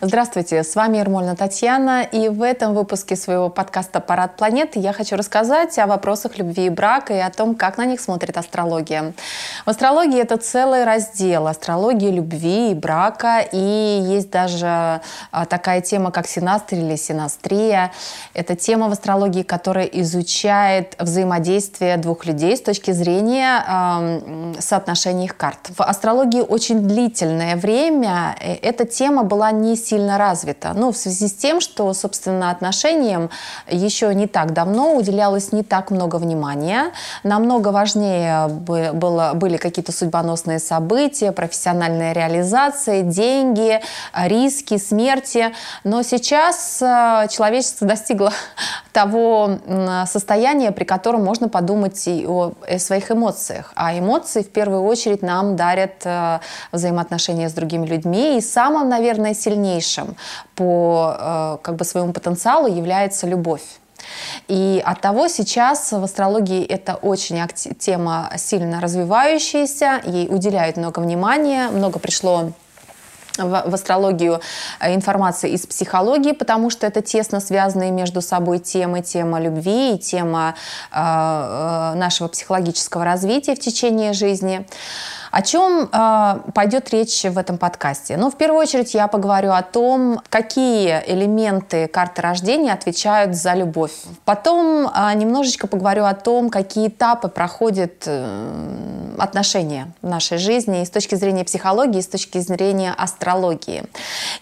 Здравствуйте, с вами Ермольна Татьяна, и в этом выпуске своего подкаста «Парад планеты» я хочу рассказать о вопросах любви и брака и о том, как на них смотрит астрология. В астрологии это целый раздел астрологии любви и брака, и есть даже а, такая тема, как синастрия или синастрия. Это тема в астрологии, которая изучает взаимодействие двух людей с точки зрения э, соотношения их карт. В астрологии очень длительное время э, эта тема была не сильно развита. Ну, в связи с тем, что, собственно, отношениям еще не так давно уделялось не так много внимания. Намного важнее было, были какие-то судьбоносные события, профессиональная реализация, деньги, риски, смерти. Но сейчас э, человечество достигло того состояния, при котором можно подумать и о своих эмоциях. А эмоции в первую очередь нам дарят э, взаимоотношения с другими людьми. И самым, наверное, сильнее сильнейшим по э, как бы своему потенциалу является любовь. И от того сейчас в астрологии это очень тема сильно развивающаяся, ей уделяют много внимания, много пришло в, астрологию э, информации из психологии, потому что это тесно связанные между собой темы, тема любви и тема э, э нашего психологического развития в течение жизни. О чем э, пойдет речь в этом подкасте? Ну, в первую очередь я поговорю о том, какие элементы карты рождения отвечают за любовь. Потом э, немножечко поговорю о том, какие этапы проходят э, отношения в нашей жизни и с точки зрения психологии, и с точки зрения астрологии.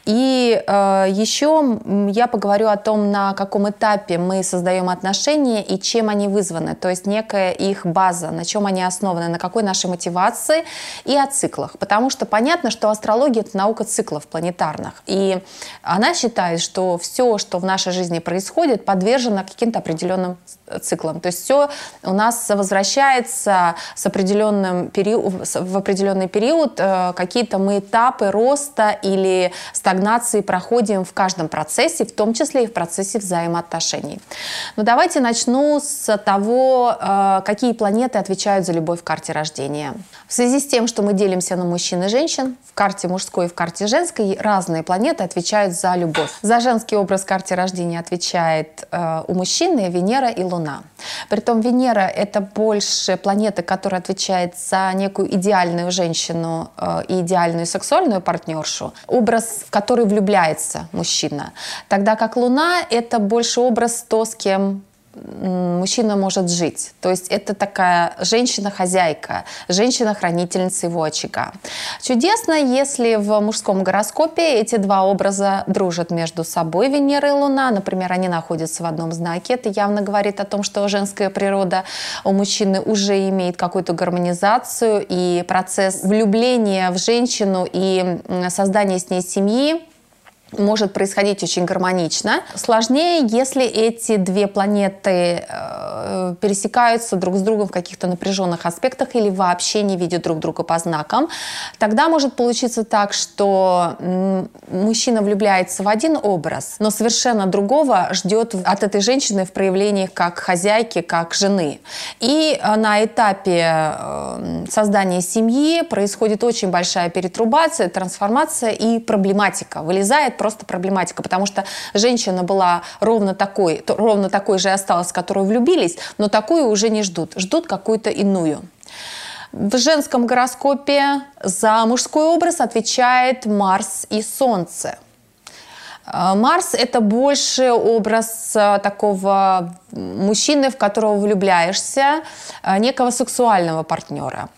И э, еще я поговорю о том, на каком этапе мы создаем отношения и чем они вызваны, то есть некая их база, на чем они основаны, на какой нашей мотивации и о циклах. Потому что понятно, что астрология – это наука циклов планетарных. И она считает, что все, что в нашей жизни происходит, подвержено каким-то определенным циклам. То есть все у нас возвращается с определенным в определенный период, э, какие-то мы этапы роста или стагнации проходим в каждом процессе, в том числе и в процессе взаимоотношений. Но давайте начну с того, э, какие планеты отвечают за любовь в карте рождения. В связи с тем, что мы делимся на мужчин и женщин, в карте мужской и в карте женской разные планеты отвечают за любовь. За женский образ в карте рождения отвечает э, у мужчины Венера и Луна. Притом Венера — это больше планета, которая отвечает за некую идеальную женщину э, и идеальную сексуальную партнершу, образ, в который влюбляется мужчина. Тогда как Луна — это больше образ то, с кем мужчина может жить. То есть это такая женщина-хозяйка, женщина-хранительница его очага. Чудесно, если в мужском гороскопе эти два образа дружат между собой, Венера и Луна. Например, они находятся в одном знаке. Это явно говорит о том, что женская природа у мужчины уже имеет какую-то гармонизацию, и процесс влюбления в женщину и создания с ней семьи может происходить очень гармонично. Сложнее, если эти две планеты э, пересекаются друг с другом в каких-то напряженных аспектах или вообще не видят друг друга по знакам. Тогда может получиться так, что мужчина влюбляется в один образ, но совершенно другого ждет от этой женщины в проявлениях как хозяйки, как жены. И э, на этапе э, создания семьи происходит очень большая перетрубация, трансформация и проблематика. Вылезает просто проблематика, потому что женщина была ровно такой, ровно такой же осталась, в которую влюбились, но такую уже не ждут, ждут какую-то иную. В женском гороскопе за мужской образ отвечает Марс и Солнце. А, Марс – это больше образ а, такого мужчины, в которого влюбляешься, а, некого сексуального партнера.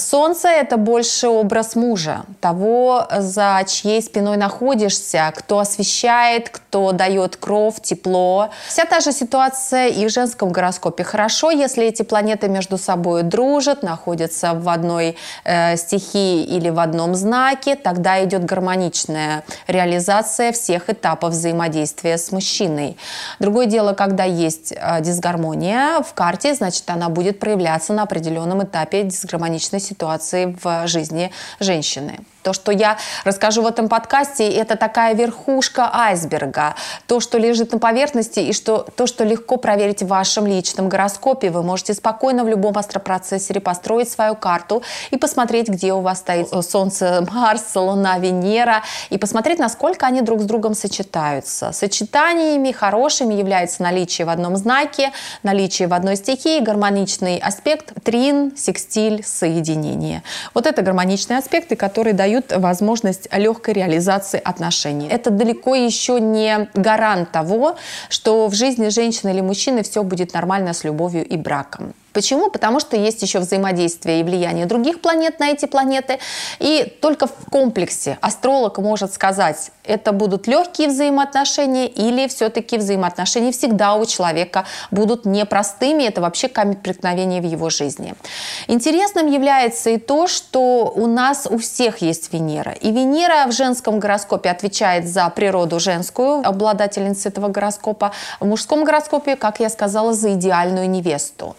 Солнце – это больше образ мужа, того, за чьей спиной находишься, кто освещает, кто дает кровь, тепло. Вся та же ситуация и в женском гороскопе. Хорошо, если эти планеты между собой дружат, находятся в одной э, стихии или в одном знаке, тогда идет гармоничная реализация всех этапов взаимодействия с мужчиной. Другое дело, когда есть э, дисгармония в карте, значит, она будет проявляться на определенном этапе дисгармоничной ситуации в жизни женщины. То, что я расскажу в этом подкасте, это такая верхушка айсберга. То, что лежит на поверхности, и что, то, что легко проверить в вашем личном гороскопе. Вы можете спокойно в любом астропроцессоре построить свою карту и посмотреть, где у вас стоит Солнце, Марс, Луна, Венера, и посмотреть, насколько они друг с другом сочетаются. Сочетаниями хорошими является наличие в одном знаке, наличие в одной стихии, гармоничный аспект, трин, секстиль, соединение. Вот это гармоничные аспекты, которые дают дают возможность легкой реализации отношений. Это далеко еще не гарант того, что в жизни женщины или мужчины все будет нормально с любовью и браком. Почему? Потому что есть еще взаимодействие и влияние других планет на эти планеты. И только в комплексе астролог может сказать, это будут легкие взаимоотношения или все-таки взаимоотношения всегда у человека будут непростыми. Это вообще камень преткновения в его жизни. Интересным является и то, что у нас у всех есть Венера. И Венера в женском гороскопе отвечает за природу женскую, обладательница этого гороскопа. В мужском гороскопе, как я сказала, за идеальную невесту.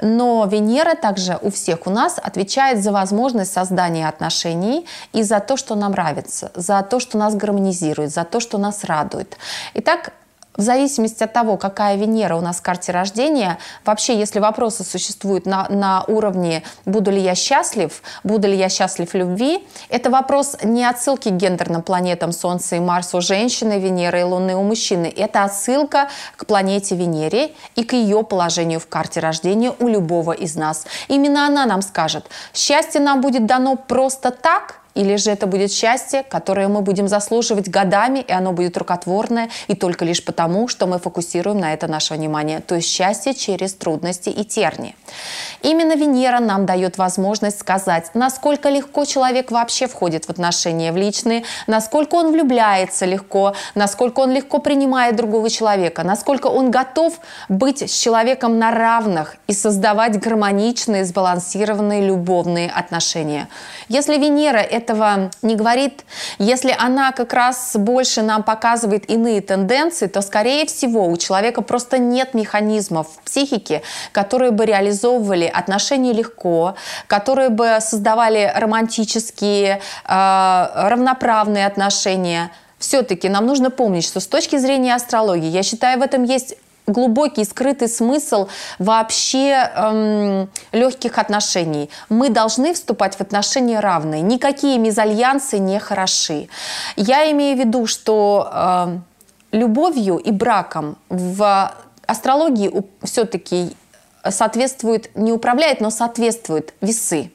Но Венера также у всех у нас отвечает за возможность создания отношений и за то, что нам нравится, за то, что нас гармонизирует, за то, что нас радует. Итак, в зависимости от того, какая Венера у нас в карте рождения, вообще, если вопросы существуют на, на уровне «буду ли я счастлив?», «буду ли я счастлив в любви?», это вопрос не отсылки к гендерным планетам Солнца и Марса у женщины, Венеры и Луны у мужчины. Это отсылка к планете Венере и к ее положению в карте рождения у любого из нас. Именно она нам скажет, счастье нам будет дано просто так – или же это будет счастье, которое мы будем заслуживать годами, и оно будет рукотворное, и только лишь потому, что мы фокусируем на это наше внимание. То есть счастье через трудности и терни. Именно Венера нам дает возможность сказать, насколько легко человек вообще входит в отношения в личные, насколько он влюбляется легко, насколько он легко принимает другого человека, насколько он готов быть с человеком на равных и создавать гармоничные, сбалансированные любовные отношения. Если Венера – это этого не говорит. Если она как раз больше нам показывает иные тенденции, то, скорее всего, у человека просто нет механизмов в психике, которые бы реализовывали отношения легко, которые бы создавали романтические, э, равноправные отношения – все-таки нам нужно помнить, что с точки зрения астрологии, я считаю, в этом есть глубокий скрытый смысл вообще эм, легких отношений. Мы должны вступать в отношения равные. Никакие мезальянсы не хороши. Я имею в виду, что э, любовью и браком в астрологии все-таки соответствует, не управляет, но соответствуют весы.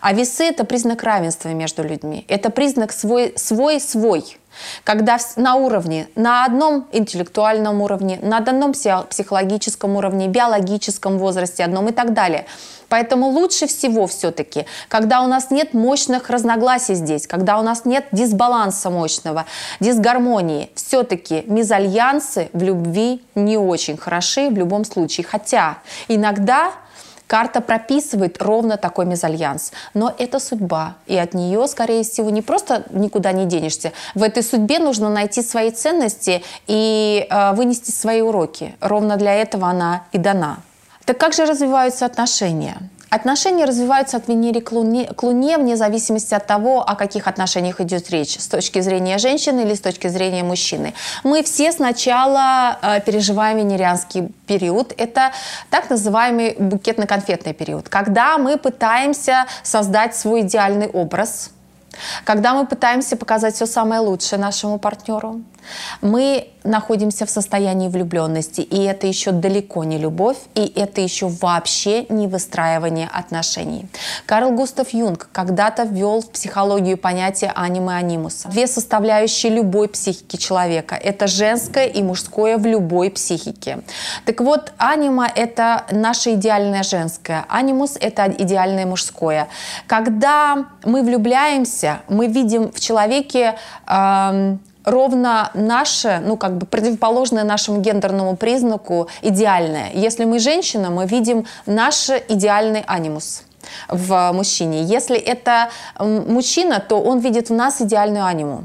А весы – это признак равенства между людьми. Это признак свой-свой. Когда на уровне, на одном интеллектуальном уровне, на одном психологическом уровне, биологическом возрасте одном и так далее. Поэтому лучше всего все-таки, когда у нас нет мощных разногласий здесь, когда у нас нет дисбаланса мощного, дисгармонии, все-таки мезальянсы в любви не очень хороши в любом случае. Хотя иногда Карта прописывает ровно такой мезальянс. Но это судьба. И от нее, скорее всего, не просто никуда не денешься. В этой судьбе нужно найти свои ценности и э, вынести свои уроки. Ровно для этого она и дана. Так как же развиваются отношения? Отношения развиваются от Венеры к Луне, к Луне вне зависимости от того, о каких отношениях идет речь, с точки зрения женщины или с точки зрения мужчины. Мы все сначала э, переживаем венерианский период. Это так называемый букетно-конфетный период, когда мы пытаемся создать свой идеальный образ, когда мы пытаемся показать все самое лучшее нашему партнеру, мы находимся в состоянии влюбленности, и это еще далеко не любовь, и это еще вообще не выстраивание отношений. Карл Густав Юнг когда-то ввел в психологию понятие анимы анимуса. Две составляющие любой психики человека. Это женское и мужское в любой психике. Так вот, анима – это наше идеальное женское, анимус – это идеальное мужское. Когда мы влюбляемся, мы видим в человеке э, ровно наше, ну как бы противоположное нашему гендерному признаку идеальное. Если мы женщина, мы видим наш идеальный анимус в мужчине. Если это мужчина, то он видит в нас идеальную аниму.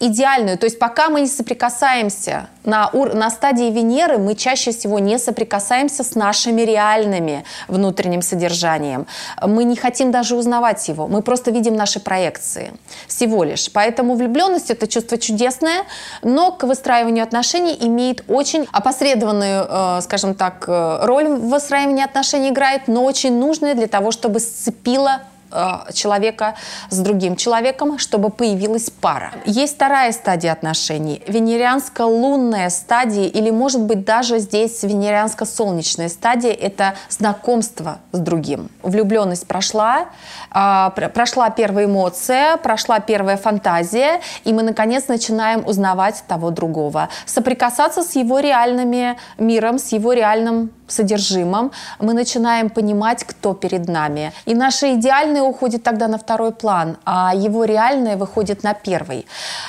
Идеальную. То есть пока мы не соприкасаемся на, на стадии Венеры, мы чаще всего не соприкасаемся с нашими реальными внутренним содержанием. Мы не хотим даже узнавать его. Мы просто видим наши проекции всего лишь. Поэтому влюбленность – это чувство чудесное, но к выстраиванию отношений имеет очень опосредованную, э, скажем так, э, роль в выстраивании отношений играет, но очень нужная для того, чтобы сцепила Э, человека с другим человеком, чтобы появилась пара. Есть вторая стадия отношений, венерианско-лунная стадия, или может быть даже здесь венерианско-солнечная стадия, это знакомство с другим. Влюбленность прошла, а, прошла первая эмоция, прошла первая фантазия, и мы наконец начинаем узнавать того другого, соприкасаться с его реальным миром, с его реальным содержимым, мы начинаем понимать, кто перед нами. И наше идеальное уходит тогда на второй план, а его реальное выходит на первый.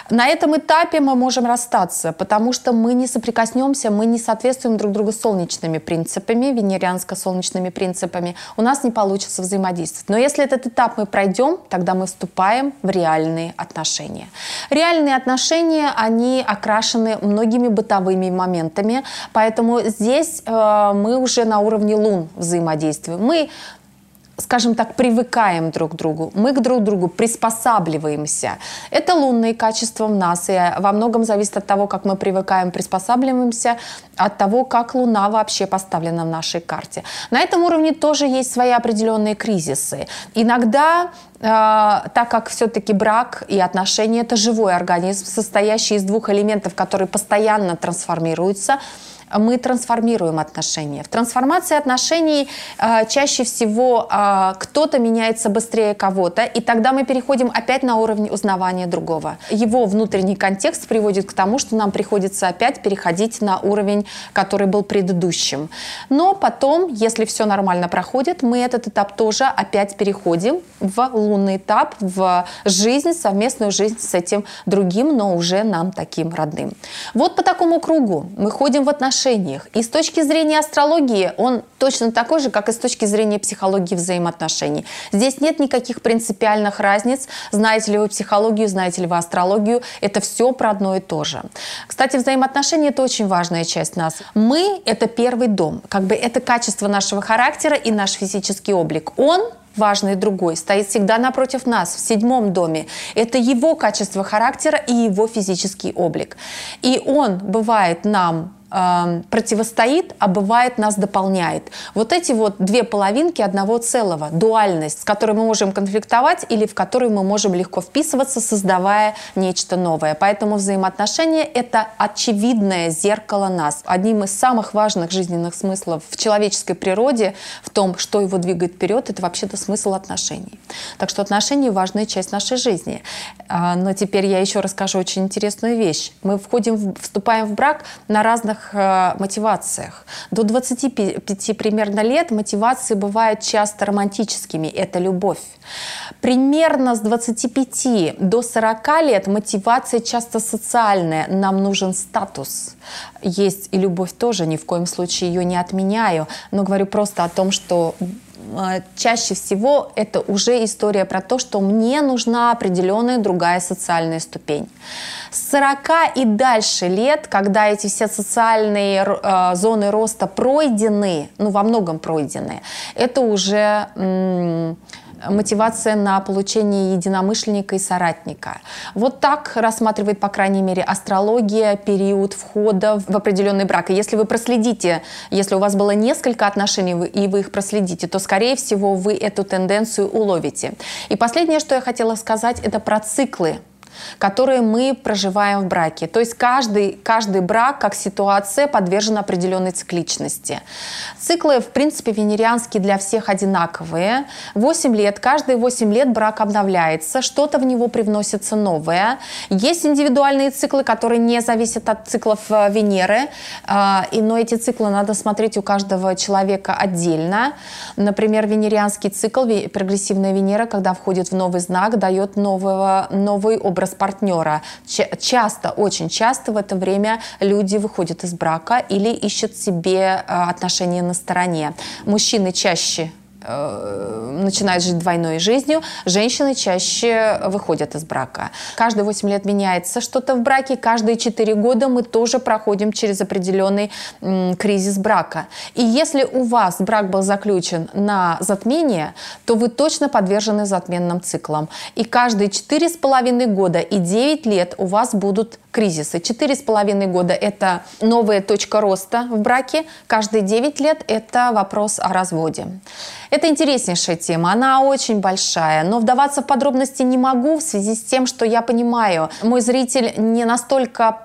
На этом этапе мы можем расстаться, потому что мы не соприкоснемся, мы не соответствуем друг другу солнечными принципами, венерианско-солнечными принципами. У нас не получится взаимодействовать. Но если этот этап мы пройдем, тогда мы вступаем в реальные отношения. Реальные отношения, они окрашены многими бытовыми моментами, поэтому здесь э, мы уже на уровне лун взаимодействуем. Мы скажем так, привыкаем друг к другу, мы к друг другу приспосабливаемся. Это лунные качества в нас, и во многом зависит от того, как мы привыкаем, приспосабливаемся, от того, как Луна вообще поставлена в нашей карте. На этом уровне тоже есть свои определенные кризисы. Иногда э, так как все-таки брак и отношения – это живой организм, состоящий из двух элементов, которые постоянно трансформируются – мы трансформируем отношения. В трансформации отношений э, чаще всего э, кто-то меняется быстрее кого-то, и тогда мы переходим опять на уровень узнавания другого. Его внутренний контекст приводит к тому, что нам приходится опять переходить на уровень, который был предыдущим. Но потом, если все нормально проходит, мы этот этап тоже опять переходим в лунный этап, в жизнь, совместную жизнь с этим другим, но уже нам таким родным. Вот по такому кругу мы ходим в отношения отношениях. И с точки зрения астрологии он точно такой же, как и с точки зрения психологии взаимоотношений. Здесь нет никаких принципиальных разниц. Знаете ли вы психологию, знаете ли вы астрологию. Это все про одно и то же. Кстати, взаимоотношения – это очень важная часть нас. Мы – это первый дом. Как бы это качество нашего характера и наш физический облик. Он важный другой, стоит всегда напротив нас, в седьмом доме. Это его качество характера и его физический облик. И он бывает нам противостоит, а бывает нас дополняет. Вот эти вот две половинки одного целого, дуальность, с которой мы можем конфликтовать или в которой мы можем легко вписываться, создавая нечто новое. Поэтому взаимоотношения – это очевидное зеркало нас. Одним из самых важных жизненных смыслов в человеческой природе, в том, что его двигает вперед, это вообще-то смысл отношений. Так что отношения – важная часть нашей жизни. А, но теперь я еще расскажу очень интересную вещь. Мы входим, вступаем в брак на разных разных э, мотивациях. До 25 примерно лет мотивации бывают часто романтическими. Это любовь. Примерно с 25 до 40 лет мотивация часто социальная. Нам нужен статус. Есть и любовь тоже, ни в коем случае ее не отменяю. Но говорю просто о том, что чаще всего это уже история про то, что мне нужна определенная другая социальная ступень. С 40 и дальше лет, когда эти все социальные э, зоны роста пройдены, ну во многом пройдены, это уже мотивация на получение единомышленника и соратника. Вот так рассматривает, по крайней мере, астрология период входа в определенный брак. И если вы проследите, если у вас было несколько отношений, и вы их проследите, то, скорее всего, вы эту тенденцию уловите. И последнее, что я хотела сказать, это про циклы которые мы проживаем в браке. То есть каждый, каждый брак, как ситуация, подвержен определенной цикличности. Циклы, в принципе, венерианские для всех одинаковые. 8 лет, каждые 8 лет брак обновляется, что-то в него привносится новое. Есть индивидуальные циклы, которые не зависят от циклов э, Венеры, а, но эти циклы надо смотреть у каждого человека отдельно. Например, венерианский цикл, прогрессивная Венера, когда входит в новый знак, дает нового, новый образ образ партнера. Часто, очень часто в это время люди выходят из брака или ищут себе э, отношения на стороне. Мужчины чаще начинают жить двойной жизнью, женщины чаще выходят из брака. Каждые 8 лет меняется что-то в браке, каждые 4 года мы тоже проходим через определенный кризис брака. И если у вас брак был заключен на затмение, то вы точно подвержены затменным циклам. И каждые 4,5 года и 9 лет у вас будут кризисы. 4,5 года – это новая точка роста в браке, каждые 9 лет – это вопрос о разводе. Это интереснейшая тема, она очень большая, но вдаваться в подробности не могу в связи с тем, что я понимаю, мой зритель не настолько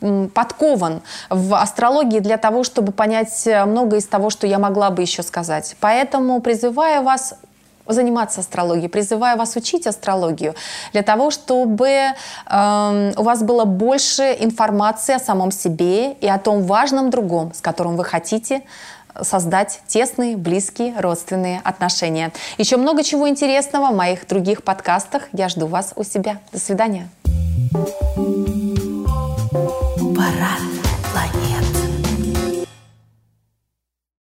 подкован в астрологии для того, чтобы понять многое из того, что я могла бы еще сказать. Поэтому призываю вас заниматься астрологией, призываю вас учить астрологию для того, чтобы э, у вас было больше информации о самом себе и о том важном другом, с которым вы хотите создать тесные, близкие, родственные отношения. Еще много чего интересного в моих других подкастах. Я жду вас у себя. До свидания. Парад.